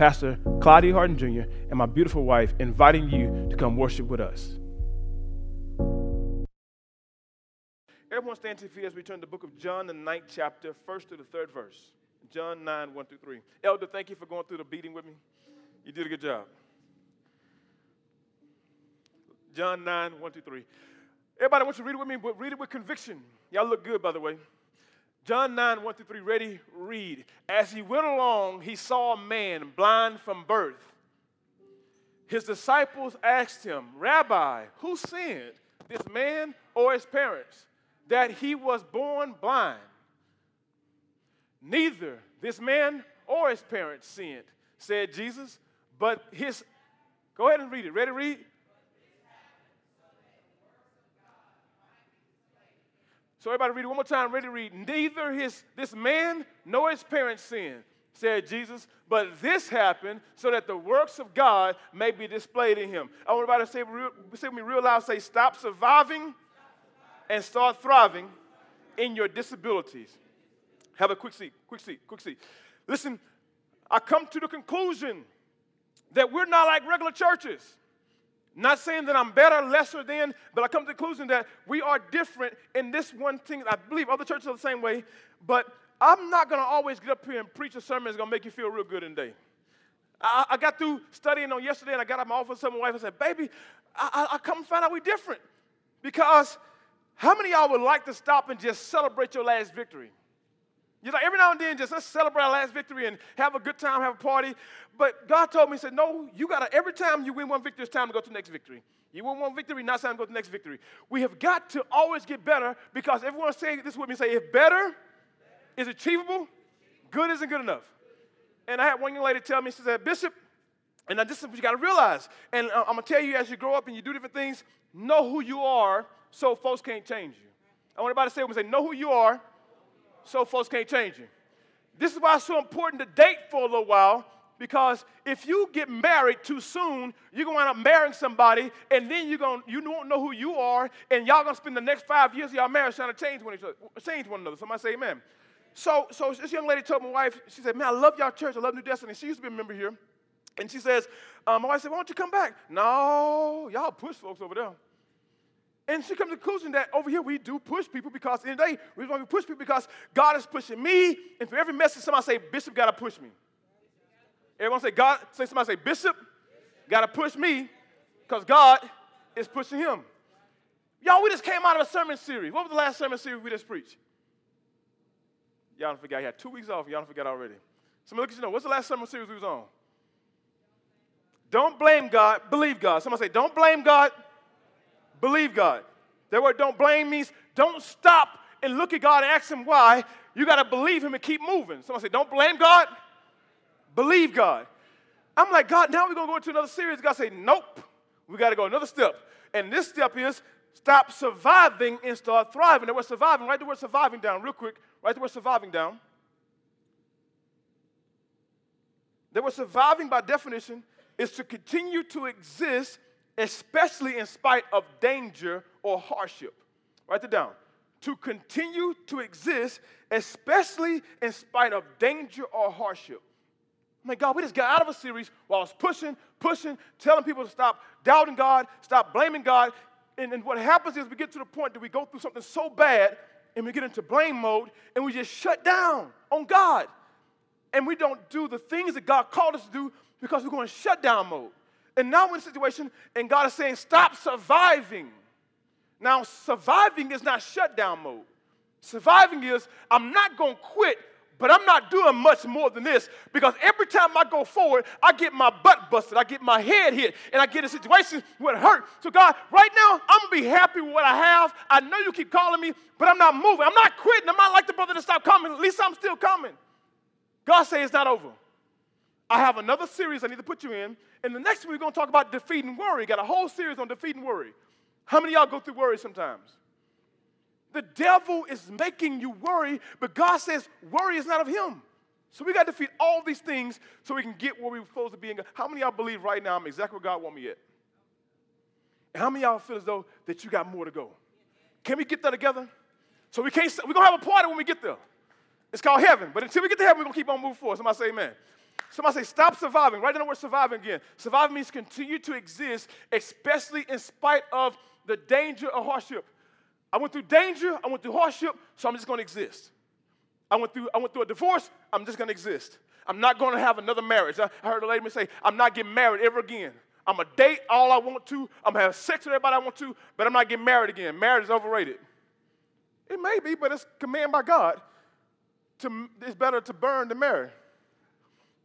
Pastor Claudia Harden Jr., and my beautiful wife, inviting you to come worship with us. Everyone stand to your feet as we turn to the book of John, the ninth chapter, first to the third verse. John 9, 1 through 3. Elder, thank you for going through the beating with me. You did a good job. John 9, 1 through 3. Everybody, I want you to read it with me, but read it with conviction. Y'all look good, by the way. John 9, 1 through 3. Ready? Read. As he went along, he saw a man blind from birth. His disciples asked him, Rabbi, who sinned, this man or his parents, that he was born blind? Neither this man or his parents sinned, said Jesus, but his. Go ahead and read it. Ready? Read. So everybody read it one more time. Ready to read. Neither his this man nor his parents sinned, said Jesus, but this happened so that the works of God may be displayed in him. I want everybody to say, say with me real loud, say, stop surviving and start thriving in your disabilities. Have a quick seat, quick seat, quick seat. Listen, I come to the conclusion that we're not like regular churches. Not saying that I'm better, lesser than, but I come to the conclusion that we are different in this one thing. I believe other churches are the same way, but I'm not going to always get up here and preach a sermon that's going to make you feel real good the day. I, I, got through studying on yesterday, and I got out my office with my wife and said, Baby, I, I, come find out we're different. Because how many y'all would like to stop and just celebrate your last victory? You know, every now and then, just let's celebrate our last victory and have a good time, have a party. But God told me, He said, No, you got to, every time you win one victory, it's time to go to the next victory. You win one victory, now it's time to go to the next victory. We have got to always get better because everyone say this with me say, if better is achievable, good isn't good enough. And I had one young lady tell me, she said, Bishop, and now this is what you got to realize. And I'm going to tell you as you grow up and you do different things, know who you are so folks can't change you. I want everybody to say, say, know who you are so folks can't change you. This is why it's so important to date for a little while because if you get married too soon, you're gonna wind up marrying somebody, and then you're gonna you won't know who you are, and y'all gonna spend the next five years of y'all marriage trying to change one, other, change one another. Somebody say amen. So, so this young lady told my wife, she said, Man, I love y'all church, I love New Destiny. She used to be a member here. And she says, um, My wife said, Why don't you come back? No, y'all push folks over there. And she comes to the conclusion that over here we do push people because in the day we want to push people because God is pushing me. And for every message, somebody say, Bishop got to push me. Everyone say, God, say somebody say, Bishop got to push me because God is pushing him. Y'all, we just came out of a sermon series. What was the last sermon series we just preached? Y'all don't forget. I had two weeks off. Y'all don't forget already. Somebody look at you know. What's the last sermon series we was on? Don't blame God, believe God. Somebody say, don't blame God, Believe God. That word don't blame means don't stop and look at God and ask Him why. You got to believe Him and keep moving. Someone say, don't blame God, believe God. I'm like, God, now we're going to go into another series. God say, nope, we got to go another step. And this step is stop surviving and start thriving. The word surviving, write the word surviving down real quick. Write the word surviving down. The word surviving, by definition, is to continue to exist especially in spite of danger or hardship. Write it down. To continue to exist, especially in spite of danger or hardship. My God, we just got out of a series while I was pushing, pushing, telling people to stop doubting God, stop blaming God. And, and what happens is we get to the point that we go through something so bad and we get into blame mode and we just shut down on God. And we don't do the things that God called us to do because we're going shut down mode. And now we're in a situation, and God is saying, stop surviving. Now, surviving is not shutdown mode. Surviving is, I'm not going to quit, but I'm not doing much more than this because every time I go forward, I get my butt busted, I get my head hit, and I get in situations where it hurt. So, God, right now, I'm going to be happy with what I have. I know you keep calling me, but I'm not moving. I'm not quitting. I'm not like the brother to stop coming. At least I'm still coming. God says it's not over. I have another series I need to put you in. And the next one, we're going to talk about defeating worry. Got a whole series on defeating worry. How many y'all go through worry sometimes? The devil is making you worry, but God says worry is not of him. So we got to defeat all these things so we can get where we're supposed to be. How many y'all believe right now I'm exactly where God want me at? And how many y'all feel as though that you got more to go? Can we get that together? So we can't. We're gonna have a party when we get there. It's called heaven. But until we get to heaven, we're gonna keep on moving forward. Somebody say Amen. Somebody say, stop surviving. Write down the word surviving again. Surviving means continue to exist, especially in spite of the danger or hardship. I went through danger, I went through hardship, so I'm just gonna exist. I went through, I went through a divorce, I'm just gonna exist. I'm not gonna have another marriage. I, I heard a lady say, I'm not getting married ever again. I'm gonna date all I want to, I'm gonna have sex with everybody I want to, but I'm not getting married again. Marriage is overrated. It may be, but it's commanded by God. To, it's better to burn than marry.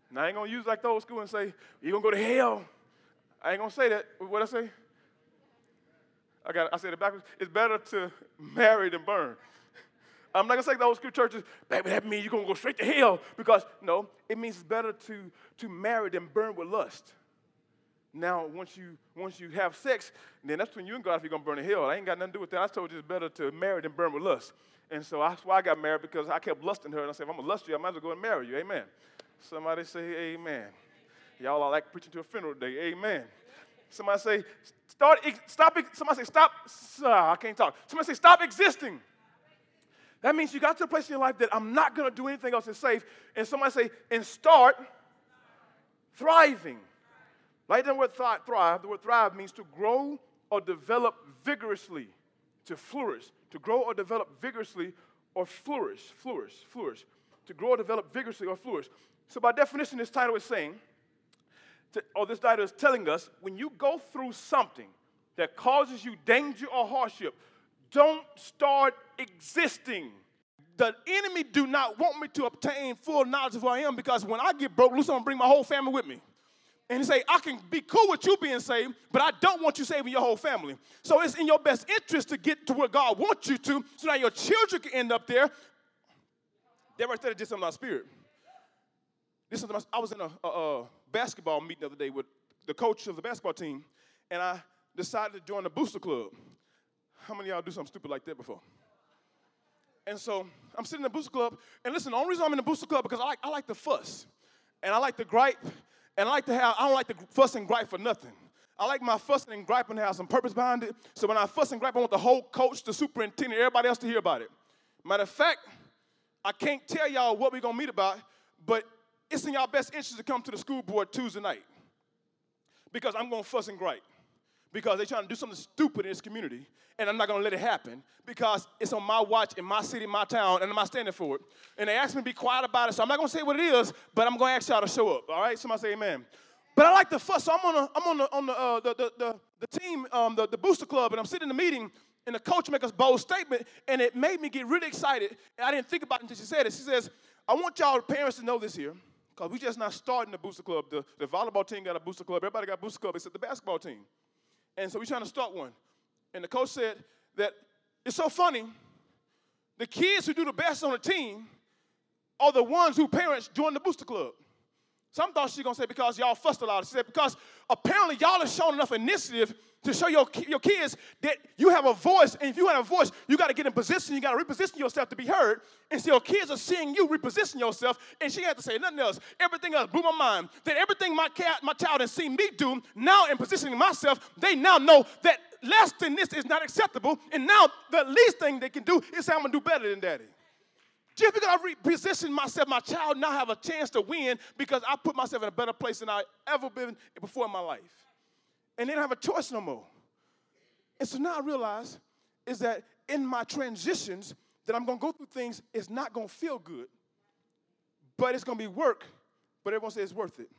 And I ain't gonna use like the old school and say, you're gonna go to hell. I ain't gonna say that. What I say? I got I said it backwards. It's better to marry than burn. I'm not gonna say the old school churches, baby, that means you're gonna go straight to hell. Because no, it means it's better to, to marry than burn with lust. Now, once you once you have sex, then that's when you and God if you're gonna burn in hell. I ain't got nothing to do with that. I told you it's better to marry than burn with lust. And so that's why I got married because I kept lusting her, and I said, if I'm gonna lust you, I might as well go and marry you. Amen. Somebody say amen. Y'all are like preaching to a funeral today. Amen. Somebody say, start, stop, somebody say, stop, I can't talk. Somebody say, stop existing. That means you got to a place in your life that I'm not going to do anything else is safe. And somebody say, and start thriving. Like the word thrive, the word thrive means to grow or develop vigorously, to flourish, to grow or develop vigorously or flourish, flourish, flourish, to grow or develop vigorously or flourish. So, by definition, this title is saying, or this title is telling us, when you go through something that causes you danger or hardship, don't start existing. The enemy do not want me to obtain full knowledge of who I am because when I get broke loose, I'm gonna bring my whole family with me. And he say, I can be cool with you being saved, but I don't want you saving your whole family. So it's in your best interest to get to where God wants you to, so now your children can end up there. They right there just in my spirit. This is I was in a, a, a, basketball meeting the other day with the coach of the basketball team, and I decided to join the booster club. How many y'all do something stupid like that before? And so I'm sitting in the booster club, and listen, the only reason I'm in the booster club because I like I like to fuss, and I like to gripe, and I like to have I don't like to fuss and gripe for nothing. I like my fussing and griping to have some purpose behind it. So when I fuss and gripe, I want the whole coach, the superintendent, everybody else to hear about it. Matter of fact, I can't tell y'all what we're gonna meet about, but it's in y'all best interest to come to the school board Tuesday night because I'm going to fuss and gripe because they're trying to do something stupid in this community and I'm not going to let it happen because it's on my watch in my city, my town, and I'm not standing for it. And they asked me to be quiet about it, so I'm not going to say what it is, but I'm going to ask y'all to show up. All right? Somebody say amen. But I like to fuss, so I'm on, a, I'm on the on the, uh, the, the, the, team, um, the, the booster club, and I'm sitting in the meeting, and the coach makes a bold statement, and it made me get really excited. And I didn't think about it until she said it. She says, "I want y'all parents to know this here." Because we just not starting the booster club. The, the volleyball team got a booster club. Everybody got booster club except the basketball team. And so we're trying to start one. And the coach said that it's so funny. The kids who do the best on the team are the ones who parents join the booster club. Some thought she gonna say because y'all fussed a lot. She said because apparently y'all have shown enough initiative to show your, your kids that you have a voice, and if you have a voice, you got to get in position, you got to reposition yourself to be heard. And so your kids are seeing you reposition yourself, and she had to say nothing else. Everything else blew my mind. That everything my cat, my child has seen me do, now in positioning myself, they now know that less than this is not acceptable, and now the least thing they can do is say, I'm gonna do better than daddy. Just because I repositioned myself, my child now have a chance to win because I put myself in a better place than I ever been before in my life and they don't have a choice no more. And so now I realize is that in my transitions that I'm gonna go through things, it's not gonna feel good, but it's gonna be work, but everyone says it's worth it.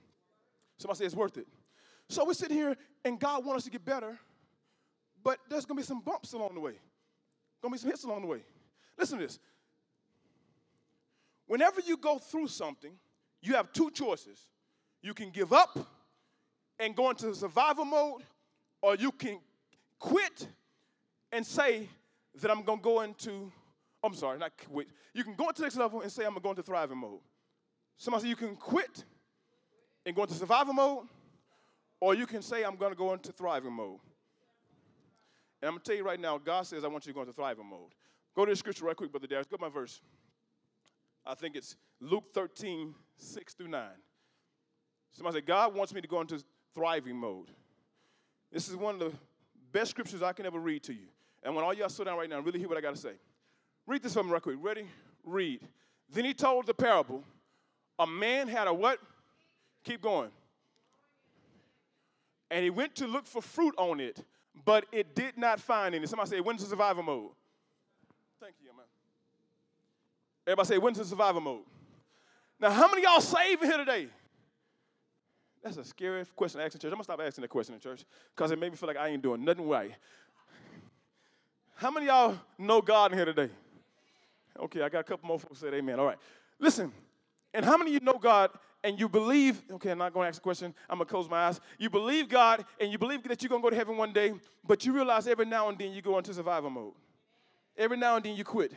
Somebody say it's worth it. So we sit here and God wants us to get better, but there's gonna be some bumps along the way. Gonna be some hits along the way. Listen to this. Whenever you go through something, you have two choices. You can give up and go into survival mode, or you can quit and say that I'm gonna go into, I'm sorry, not quit. You can go into next level and say I'm gonna go into thriving mode. Somebody say you can quit and go into survival mode, or you can say I'm gonna go into thriving mode. And I'm gonna tell you right now, God says I want you to go into thriving mode. Go to the scripture right quick, Brother Darius. Go to my verse. I think it's Luke 13, 6 through 9. Somebody say, God wants me to go into thriving mode. This is one of the best scriptures I can ever read to you. And when all y'all sit down right now, really hear what I got to say. Read this for me right quick. Ready? Read. Then he told the parable. A man had a what? Keep going. And he went to look for fruit on it, but it did not find any. Somebody say, went into survival mode. Thank you, man. Everybody say, went into survival mode. Now, how many y'all saved here today? That's a scary question to ask in church. I'm gonna stop asking that question in church because it made me feel like I ain't doing nothing right. How many y'all know God in here today? Okay, I got a couple more folks said amen. All right. Listen, and how many of you know God and you believe, okay, I'm not to ask a question, I'm to close my eyes. You believe God and you believe that you're to go to heaven one day, but you realize every now and then you go into survival mode. Every now and then you quit.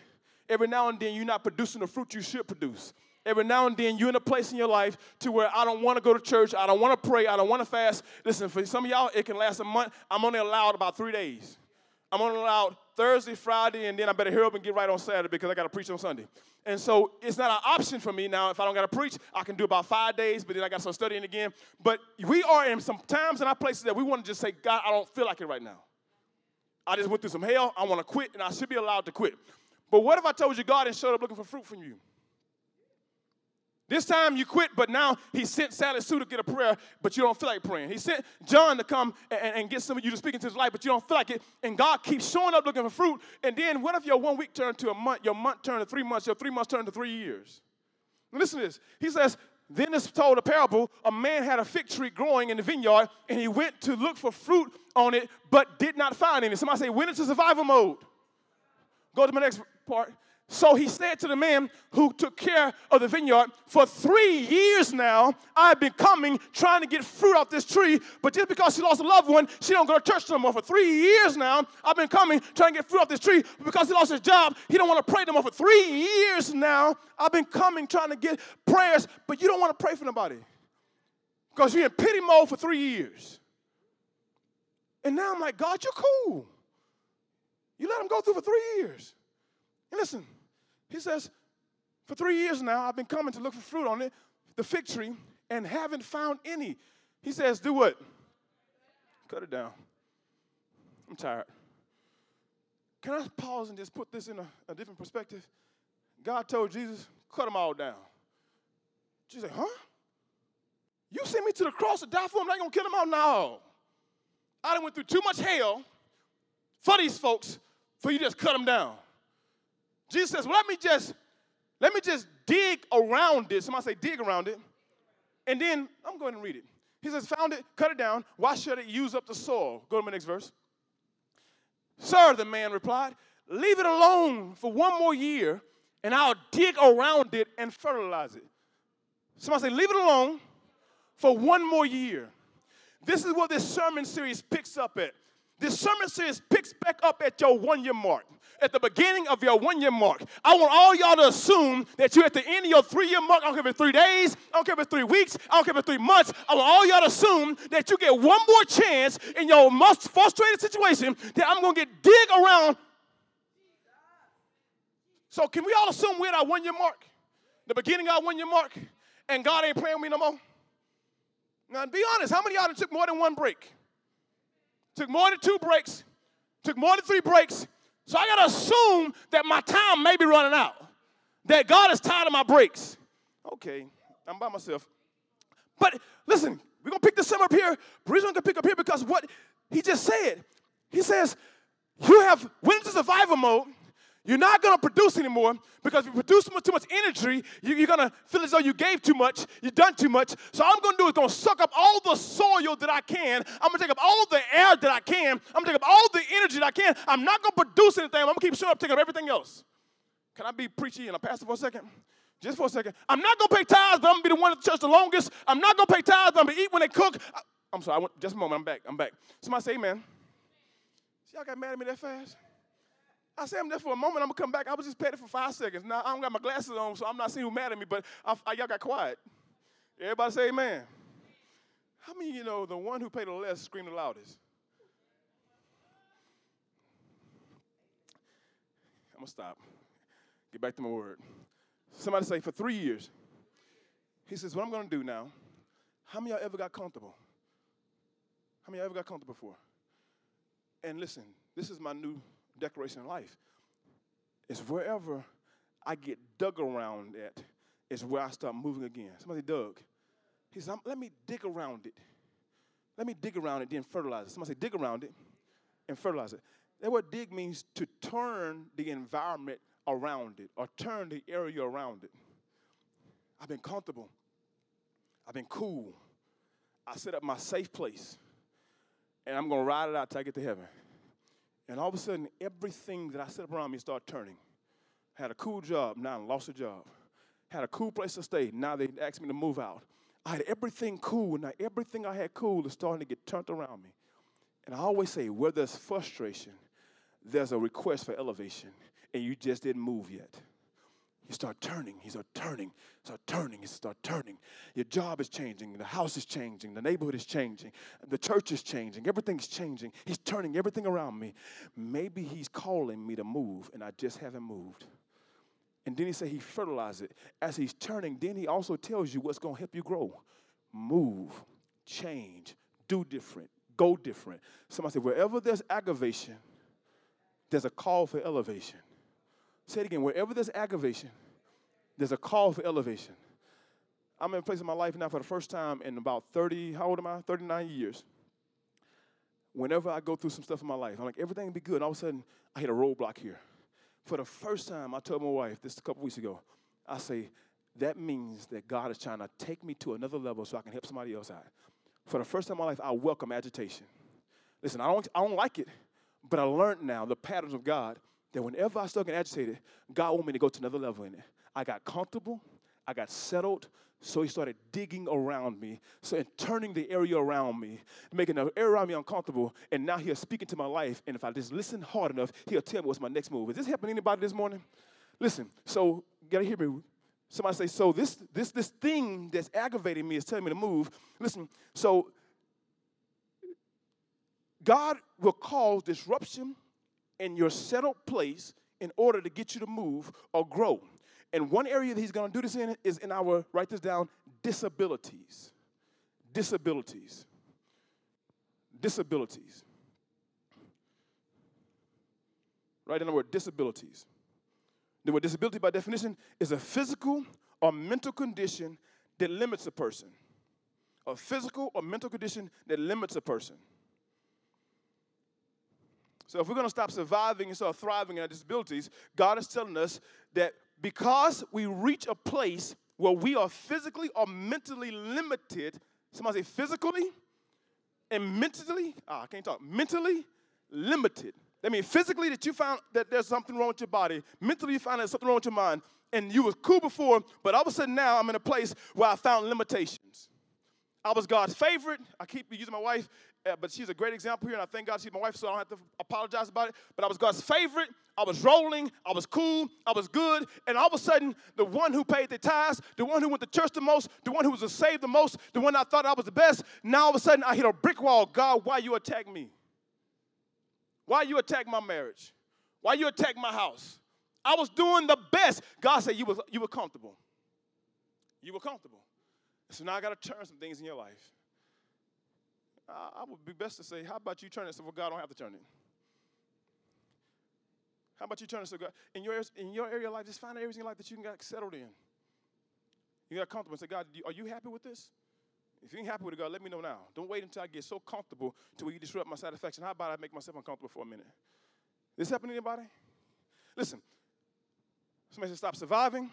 Every now and then you're not producing the fruit you should produce. Every now and then you're in a place in your life to where I don't want to go to church, I don't want to pray, I don't want to fast. Listen, for some of y'all, it can last a month. I'm only allowed about three days. I'm only allowed Thursday, Friday, and then I better hurry up and get right on Saturday because I got to preach on Sunday. And so it's not an option for me now. If I don't got to preach, I can do about five days, but then I got some studying again. But we are in some times in our places that we want to just say, God, I don't feel like it right now. I just went through some hell. I want to quit, and I should be allowed to quit. But what if I told you God and showed up looking for fruit from you? This time you quit, but now he sent Sally Sue to get a prayer, but you don't feel like praying. He sent John to come and, and, get some of you to speak into his life, but you don't feel like it. And God keeps showing up looking for fruit. And then what if your one week turned to a month, your month turned to three months, your three months turned to three years? listen to this. He says, then it's told a parable. A man had a fig tree growing in the vineyard, and he went to look for fruit on it, but did not find any. Somebody say, went into survival mode. Go to my next part. So he said to the man who took care of the vineyard, For three years now, I've been coming trying to get fruit off this tree, but just because she lost a loved one, she don't go to church no more. For three years now, I've been coming trying to get fruit off this tree, but because he lost his job, he don't want to pray no more. For three years now, I've been coming trying to get prayers, but you don't want to pray for nobody. Because you're in pity mode for three years. And now I'm like, God, you're cool. You let him go through for three years. And listen, he says, For three years now, I've been coming to look for fruit on it, the fig tree, and haven't found any. He says, Do what? Cut it down. I'm tired. Can I pause and just put this in a, a different perspective? God told Jesus, cut them all down. Jesus said, huh? You sent me to the cross to die for them, ain't gonna kill them all? No. I done went through too much hell for these folks for you just cut them down. Jesus says, let me just, let me just dig around it. Somebody say, dig around it. And then I'm going to read it. He says, found it, cut it down. Why should it use up the soil? Go to my next verse. Sir, the man replied, leave it alone for one more year, and I'll dig around it and fertilize it. Somebody say, leave it alone for one more year. This is what this sermon series picks up at. This sermon series picks back up at your one year mark at the beginning of your one year mark. I want all y'all to assume that you're at the end of your three year mark. I don't care if it's three days, I don't care if it's three weeks, I don't care if it's three months. I want all y'all to assume that you get one more chance in your most frustrated situation that I'm going to get dig around. So, can we all assume we're at our one year mark? The beginning of our one year mark, and God ain't playing with me no more? Now, be honest, how many of y'all took more than one break? Took more than two breaks, took more than three breaks, so I got to assume that my time may be running out, that God is tired of my breaks. Okay, I'm by myself. But listen, we're going to pick this up here. The reason we're going to pick up here because what he just said, he says, you have went into survival mode you're not going to produce anymore because if you produce too much, energy, you, are going to feel as though you gave too much, you've done too much. So I'm going to do is going to suck up all the soil that I can. I'm going to take up all the air that I can. I'm going to take up all the energy that I can. I'm not going to produce anything. I'm going to keep showing up, taking up everything else. Can I be preachy and a pastor for a second? Just for a second. I'm not going to pay tithes, but I'm going to be the one at the church the longest. I'm not going to pay tithes, but I'm going to eat when they cook. I, am sorry, I went, just a moment. I'm back. I'm back. Somebody say amen. See, y'all got mad at me that fast? I said, I'm there for a moment. I'm gonna come back. I was just petty for five seconds. Now I don't got my glasses on, so I'm not seeing who mad at me. But I, I, y'all got quiet. Everybody say Amen. How many you know the one who paid the less screamed the loudest? I'm gonna stop. Get back to my word. Somebody say for three years. He says, "What I'm gonna do now? How many y'all ever got comfortable? How many y'all ever got comfortable before? And listen, this is my new declaration of life. It's wherever I get dug around at, is where I start moving again. Somebody dug. He said, let me dig around it. Let me dig around it, then fertilize it. Somebody say, dig around it and fertilize it. That word dig means to turn the environment around it or turn the area around it. I've been comfortable. I've been cool. I set up my safe place. And I'm going to ride it out till I get to heaven. And all of a sudden, everything that I set up around me started turning. Had a cool job, now I lost a job. Had a cool place to stay, now they asked me to move out. I had everything cool, now everything I had cool is starting to get turned around me. And I always say, where there's frustration, there's a request for elevation, and you just didn't move yet. You start turning, you start turning, start turning, you start turning. Your job is changing, the house is changing, the neighborhood is changing, the church is changing, everything's changing. He's turning everything around me. Maybe he's calling me to move, and I just haven't moved. And then he said he fertilizes it. As he's turning, then he also tells you what's going to help you grow. Move, change, do different, go different. Somebody said, wherever there's aggravation, there's a call for elevation. Say it again. Wherever there's aggravation, there's a call for elevation. I'm in a place in my life now for the first time in about 30, how old am I? 39 years. Whenever I go through some stuff in my life, I'm like, everything will be good. And all of a sudden, I hit a roadblock here. For the first time, I told my wife this a couple weeks ago, I say, that means that God is trying to take me to another level so I can help somebody else out. For the first time in my life, I welcome agitation. Listen, I don't, I don't like it, but I learned now the patterns of God that whenever I start getting agitated, God wanted me to go to another level in it. I got comfortable, I got settled, so he started digging around me, so and turning the area around me, making the area around me uncomfortable, and now he's speaking to my life. And if I just listen hard enough, he'll tell me what's my next move. Is this happening to anybody this morning? Listen, so gotta hear me. Somebody say, so this this this thing that's aggravating me is telling me to move. Listen, so God will cause disruption in your settled place in order to get you to move or grow. And one area that he's going to do this in is in our, write this down, disabilities. Disabilities. Disabilities. Write in the word disabilities. The word disability, by definition, is a physical or mental condition that limits a person. A physical or mental condition that limits a person. So if we're going to stop surviving and start thriving in our disabilities, God is telling us that because we reach a place where we are physically or mentally limited, somebody say physically and mentally, ah, I can't talk, mentally limited. That means physically that you found that there's something wrong with your body, mentally you found there's something wrong with your mind, and you was cool before, but all of a sudden now I'm in a place where I found limitations. I was God's favorite. I keep using my wife uh, but she's a great example here, and I thank God she's my wife, so I don't have to apologize about it. But I was God's favorite. I was rolling. I was cool. I was good. And all of a sudden, the one who paid the tithes, the one who went to church the most, the one who was saved the most, the one I thought I was the best, now all of a sudden I hit a brick wall. God, why you attack me? Why you attack my marriage? Why you attack my house? I was doing the best. God said you were, you were comfortable. You were comfortable. So now I got to turn some things in your life. I would be best to say, how about you turn it so God don't have to turn it? How about you turn it so God, in your, in your area of life, just find areas in your life that you can get settled in. You got comfortable and say, God, are you happy with this? If you ain't happy with it, God, let me know now. Don't wait until I get so comfortable to where you disrupt my satisfaction. How about I make myself uncomfortable for a minute? This happen to anybody? Listen, somebody says stop surviving,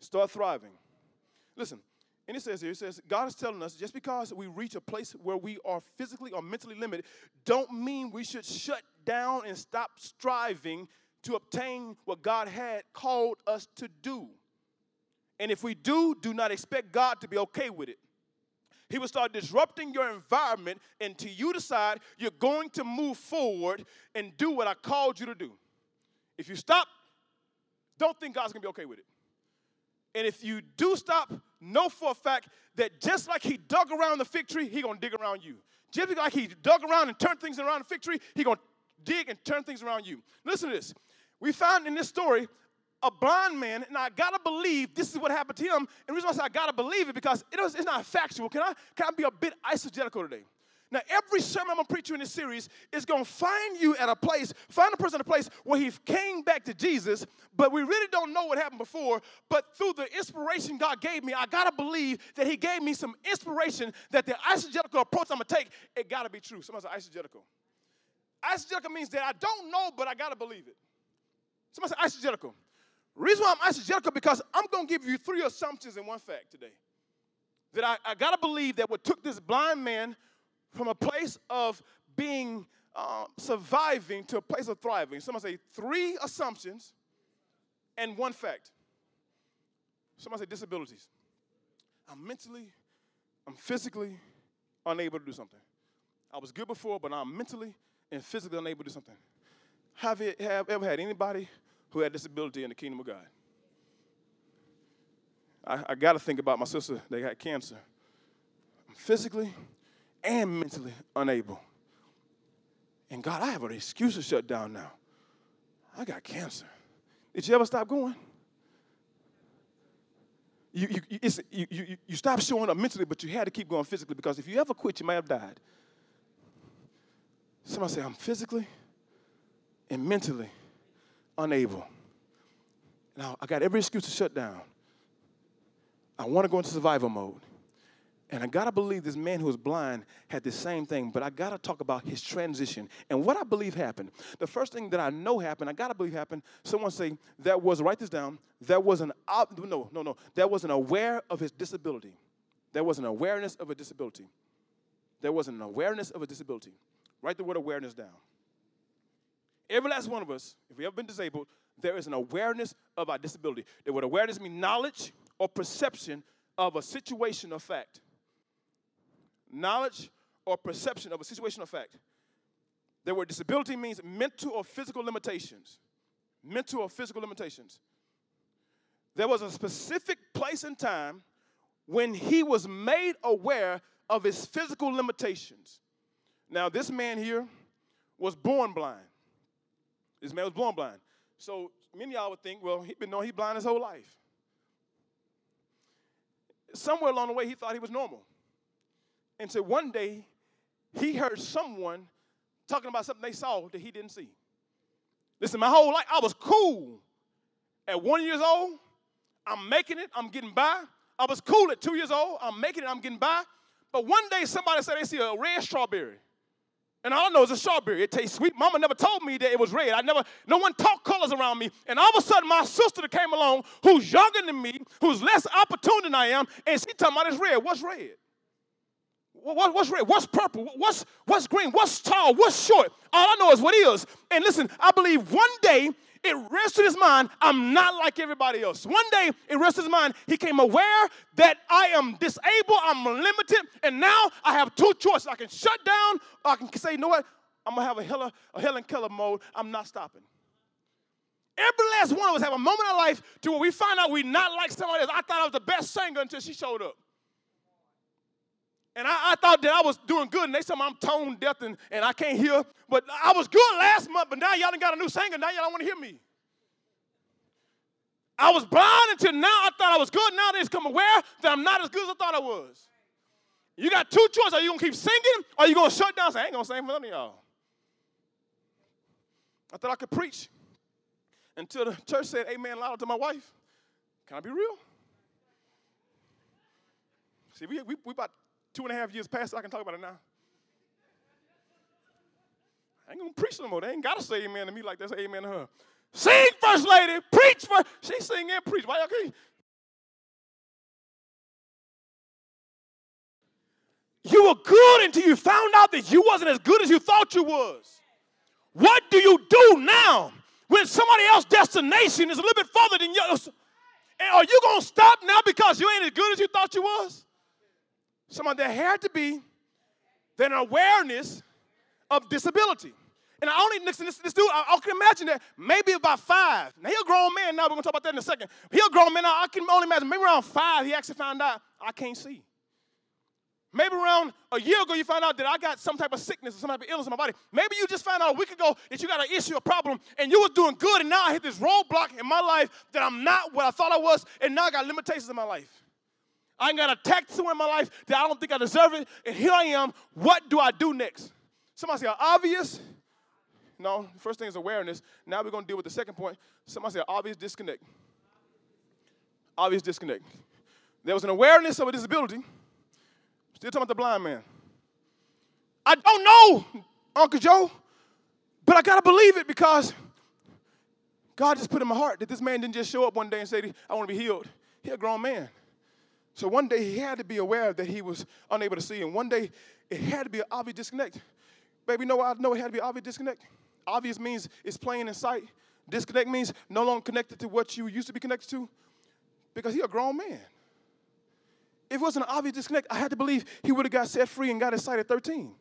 start thriving. Listen, and it says here, it says, God is telling us just because we reach a place where we are physically or mentally limited, don't mean we should shut down and stop striving to obtain what God had called us to do. And if we do, do not expect God to be okay with it. He will start disrupting your environment until you decide you're going to move forward and do what I called you to do. If you stop, don't think God's gonna be okay with it. And if you do stop, know for a fact that just like he dug around the fig tree, he gonna dig around you. Just like he dug around and turned things around the fig tree, he gonna dig and turn things around you. Listen to this. We found in this story a blind man, and I gotta believe this is what happened to him. And the reason why I say I gotta believe it because it was, it's not factual. Can I, can I be a bit eisegetical today? Now, every sermon I'm gonna preach you in this series is gonna find you at a place, find a person at a place where he came back to Jesus, but we really don't know what happened before. But through the inspiration God gave me, I gotta believe that He gave me some inspiration that the eisegetical approach I'm gonna take, it gotta be true. Somebody say eisegetical. Eisegetical means that I don't know, but I gotta believe it. Somebody say eisegetical. Reason why I'm eisegetical because I'm gonna give you three assumptions and one fact today. That I, I gotta believe that what took this blind man from a place of being uh, surviving to a place of thriving. Somebody say three assumptions and one fact. Somebody say disabilities. I'm mentally, I'm physically unable to do something. I was good before, but I'm mentally and physically unable to do something. Have you have ever had anybody who had disability in the kingdom of God? I, I got to think about my sister. They had cancer. I'm physically and mentally unable. And God, I have an excuse to shut down now. I got cancer. Did you ever stop going? You, you, you, you, you stopped showing up mentally, but you had to keep going physically because if you ever quit, you might have died. Somebody say, I'm physically and mentally unable. Now, I got every excuse to shut down. I want to go into survival mode. And I gotta believe this man who was blind had the same thing, but I gotta talk about his transition and what I believe happened. The first thing that I know happened, I gotta believe happened. Someone say that was write this down. That was an no, no, no. That was an aware of his disability. There was an awareness of a disability. There was an awareness of a disability. Write the word awareness down. Every last one of us, if we ever been disabled, there is an awareness of our disability. The word awareness means knowledge or perception of a situation or fact knowledge or perception of a situation or fact. The word disability means mental or physical limitations. Mental or physical limitations. There was a specific place and time when he was made aware of his physical limitations. Now, this man here was born blind. This man was born blind. So many y'all would think, well, he'd been knowing he's blind his whole life. Somewhere along the way, he thought he was normal. And so one day, he heard someone talking about something they saw that he didn't see. Listen, my whole life, I was cool. At one years old, I'm making it, I'm getting by. I was cool at two years old, I'm making it, I'm getting by. But one day, somebody said they see a red strawberry. And all I know is a strawberry. It tastes sweet. Mama never told me that it was red. I never, no one talked colors around me. And all of a sudden, my sister came along, who's younger than me, who's less opportune than I am, and she talking about it's red. What's red? What, what's red? What's purple? What's, what's green? What's tall? What's short? All I know is what is. And listen, I believe one day it rested his mind, I'm not like everybody else. One day it rested his mind, he came aware that I am disabled, I'm limited, and now I have two choices. I can shut down, or I can say, you know what? I'm gonna have a, Helen, a Helen Keller mode. I'm not stopping. Every last one of us have a moment in life to where we find out we're not like somebody else. I thought I was the best singer until she showed up. And I, I, thought that I was doing good, and they said I'm tone deaf and, and I can't hear. But I was good last month, but now y'all done got a new singer. Now y'all don't want to hear me. I was blind until now I thought I was good. Now they just come aware that I'm not as good as I thought I was. You got two choices. Are you going to keep singing or are you going to shut down and I ain't going to sing for none of y'all? I thought I could preach until the church said amen loud to my wife. Can I be real? See, we, we, we about two and a half years past, I can talk about it now. I ain't gonna preach no more. They ain't gotta say amen to me like say amen to her. Sing, first lady, preach first. She sing and preach. Why y'all can't? You were good until you found out that you wasn't as good as you thought you was. What do you do now when somebody else's destination is a little bit further than yours? And are you gonna stop now because you ain't as good as you thought you was? Someone there had to be an awareness of disability. And I only listen this, this dude, I, I, can imagine that maybe about five. Now he a grown man now, we're gonna talk about that in a second. He a grown man now, I can only imagine maybe around five he actually found out I can't see. Maybe around a year ago you found out that I got some type of sickness or some type of illness in my body. Maybe you just found out a week ago that you got an issue, a problem, and you was doing good, and now I hit this roadblock in my life that I'm not what I thought I was, and now I got limitations in my life. I got attacked someone in my life that I don't think I deserve it. And here I am. What do I do next? Somebody say, obvious. No, first thing is awareness. Now we're going to deal with the second point. Somebody say, obvious disconnect. Obvious disconnect. There was an awareness of a disability. Still talking about the blind man. I don't know, Uncle Joe, but I got to believe it because God just put in my heart that this man didn't just show up one day and say, I want to be healed. He a grown man. So one day he had to be aware that he was unable to see. And one day it had to be an obvious disconnect. Baby, you know I know it had to be obvious disconnect? Obvious means it's plain in sight. Disconnect means no longer connected to what you used to be connected to because he a grown man. If it wasn't an obvious disconnect, I had to believe he would have got set free and got his sight at 13,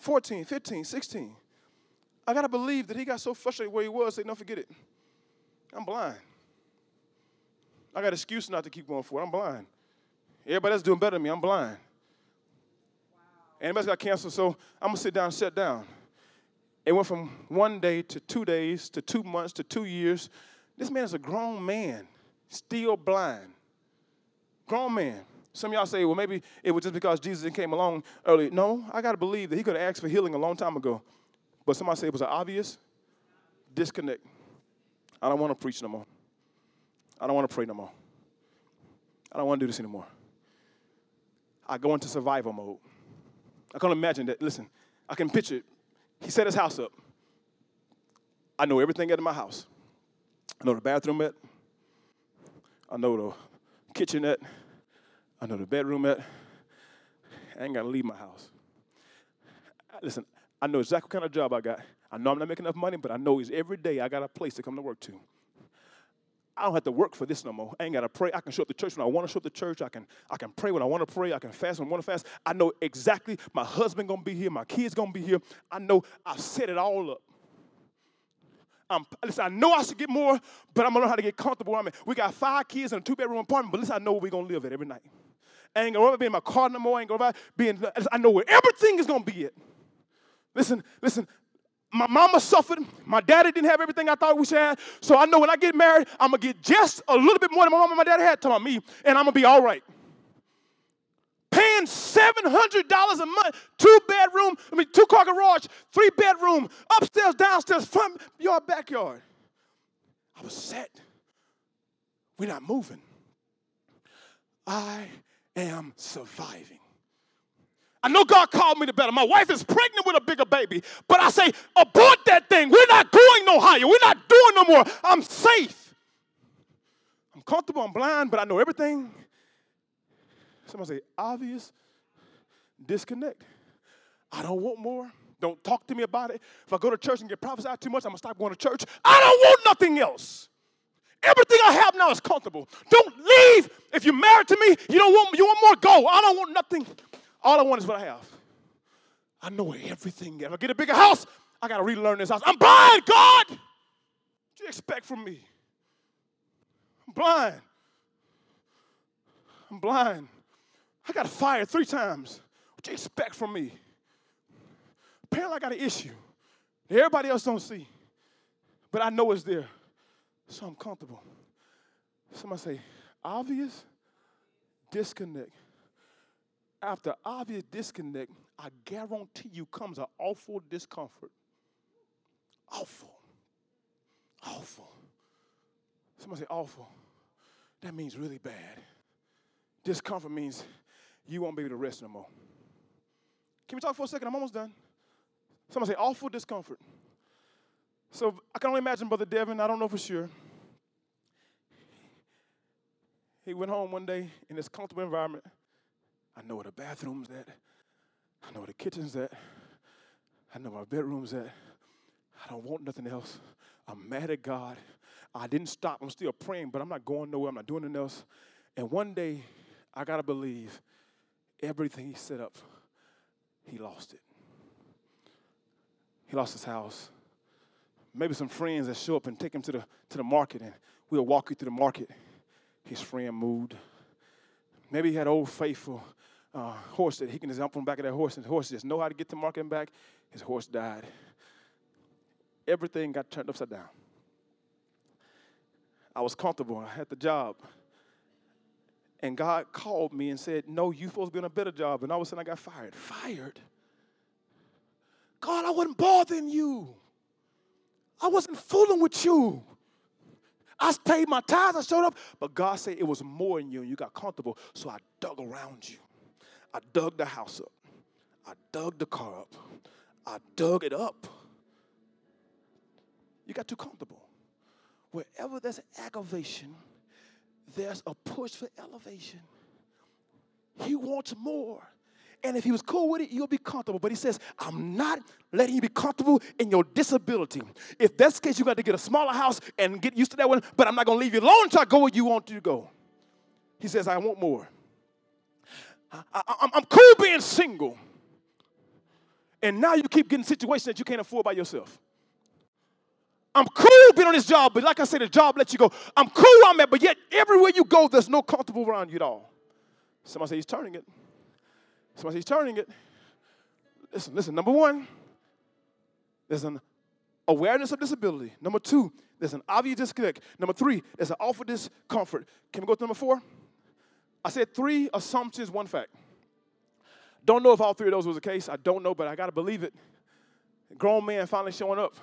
14, 15, 16. I got to believe that he got so frustrated where he was, say, no, forget it. I'm blind. I got excuse not to keep going forward. I'm blind. Everybody else doing better than me. I'm blind. Wow. Anybody's got cancer, so I'm gonna sit down and shut down. It went from one day to two days to two months to two years. This man is a grown man, still blind. Grown man. Some of y'all say, well, maybe it was just because Jesus came along early. No, I got to believe that he could have asked for healing a long time ago. But somebody say it was an obvious disconnect. I don't want to preach no more. I don't want to pray no more. I don't want to do this anymore. I go into survival mode. I can't imagine that. Listen, I can picture it. He set his house up. I know everything at my house. I know the bathroom at. I know the kitchen at. I know the bedroom at. I ain't got to leave my house. Listen, I know exactly what kind of job I got. I know I'm not making enough money, but I know is every day I got a place to come to work to. I don't have to work for this no more. I ain't got to pray. I can show up to church when I want to show up to church. I can, I can pray when I want to pray. I can fast when I want to fast. I know exactly my husband going to be here. My kids going to be here. I know I've set it all up. I'm, listen, I know I should get more, but I'm going to learn how to get comfortable. I mean, we got five kids in a two-bedroom apartment, but listen, I know where we're going to live at every night. I ain't going to be in my car no more. I ain't going to be in, I know where everything is going to be at. Listen, listen, my mama suffered. My daddy didn't have everything I thought we should have. So I know when I get married, I'm going to get just a little bit more than my mama and my daddy had to me, and I'm going to be all right. Paying $700 a month, two bedroom, I mean, two car garage, three bedroom, upstairs, downstairs, front yard, backyard. I was set. We're not moving. I am surviving. I know God called me to better. My wife is pregnant with a bigger baby, but I say, abort that thing. We're not going no higher. We're not doing no more. I'm safe. I'm comfortable. I'm blind, but I know everything. Somebody say, obvious disconnect. I don't want more. Don't talk to me about it. If I go to church and get prophesied too much, I'm going to stop going to church. I don't want nothing else. Everything I have now is comfortable. Don't leave. If you're married to me, you don't want you want more. Go. I don't want nothing. All I want is what I have. I know everything. If I get a bigger house, I got to relearn this house. I'm blind, God. What do you expect from me? I'm blind. I'm blind. I got fired three times. What do you expect from me? Apparently, I got an issue everybody else don't see, but I know it's there, so I'm comfortable. Somebody say, obvious disconnect after obvious disconnect, I guarantee you comes an awful discomfort. Awful. Awful. Somebody say awful. That means really bad. Discomfort means you won't be able to rest no more. Can we talk for a second? I'm almost done. Somebody say awful discomfort. So I can only imagine Brother Devin, I don't know for sure. He went home one day in this comfortable environment I know where the bathroom's at. I know where the kitchen's at. I know where my bedroom's at. I don't want nothing else. I'm mad at God. I didn't stop. I'm still praying, but I'm not going nowhere. I'm not doing anything else. And one day, I got to believe everything he set up, he lost it. He lost his house. Maybe some friends that show up and take him to the, to the market, and we'll walk you through the market. His friend moved. Maybe he had old faithful uh, horse that he can jump on the back of that horse, and the horse just know how to get to market and back. His horse died. Everything got turned upside down. I was comfortable. I had the job. And God called me and said, No, you supposed to be on a better job. And all of a sudden I got fired. Fired? God, I wasn't bothering you. I wasn't fooling with you. I paid my tithes, I showed up, but God said it was more in you and you got comfortable. So I dug around you. I dug the house up. I dug the car up. I dug it up. You got too comfortable. Wherever there's aggravation, there's a push for elevation. He wants more. And if he was cool with it, you'll be comfortable. But he says, I'm not letting you be comfortable in your disability. If that's the case, you got to get a smaller house and get used to that one, but I'm not going to leave you alone until I go where you want to go. He says, I want more. I, am cool being single. And now you keep getting situations that you can't afford by yourself. I'm cool being on this job, but like I said, the job lets you go. I'm cool I'm at, but yet everywhere you go, there's no comfortable around you at all. Somebody say he's turning it. Somebody say he's turning it. Listen, listen. Number one, there's an awareness of disability. Number two, there's an obvious disconnect. Number three, there's an awful discomfort. Can we go to number four? I said three assumptions, one fact. Don't know if all three of those was the case. I don't know, but I got to believe it. Grown man finally showing up.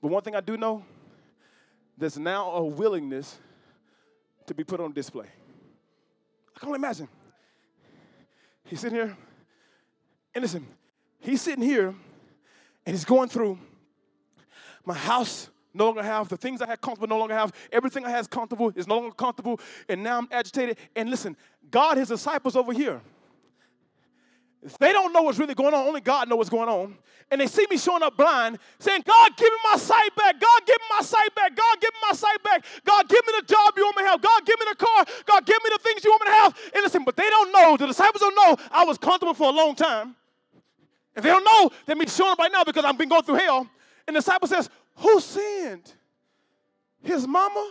But one thing I do know, there's now a willingness to be put on display. I can only imagine. He's sitting here, and listen, he's sitting here, and he's going through my house no longer have the things I had comfortable, no longer have everything I had comfortable, is no longer comfortable, and now I'm agitated. And listen, God, his disciples over here, they don't know what's really going on. Only God knows what's going on. And they see me showing up blind, saying, God, give me my sight back. God, give me my sight back. God, give me my sight back. God, give me the job you want me to have. God, give me the car. God, give me the things you want me to have. And listen, but they don't know, the disciples don't know I was comfortable for a long time. And they don't know that me showing up right now because I've been going through hell. And the disciple says, Who sinned? His mama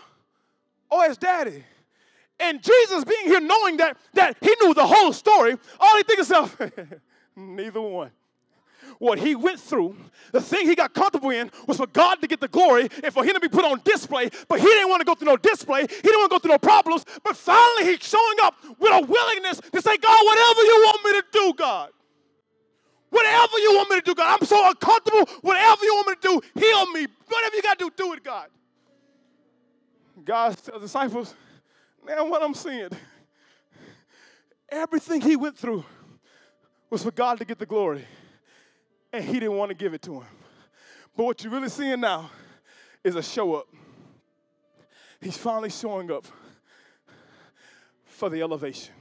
or his daddy? And Jesus being here knowing that, that he knew the whole story, all he thinks himself, neither one. What he went through, the thing he got comfortable in was for God to get the glory and for him to be put on display, but he didn't want to go through no display. He didn't want to go through no problems, but finally he's showing up with a willingness to say, God, whatever you want me to do, God. Whatever you want me to do, God. I'm so uncomfortable. Whatever you want me to do, heal me. Whatever you got to do, do it, God. God tells the disciples, Man, what I'm seeing, everything he went through was for God to get the glory, and he didn't want to give it to him. But what you're really seeing now is a show up. He's finally showing up for the elevation.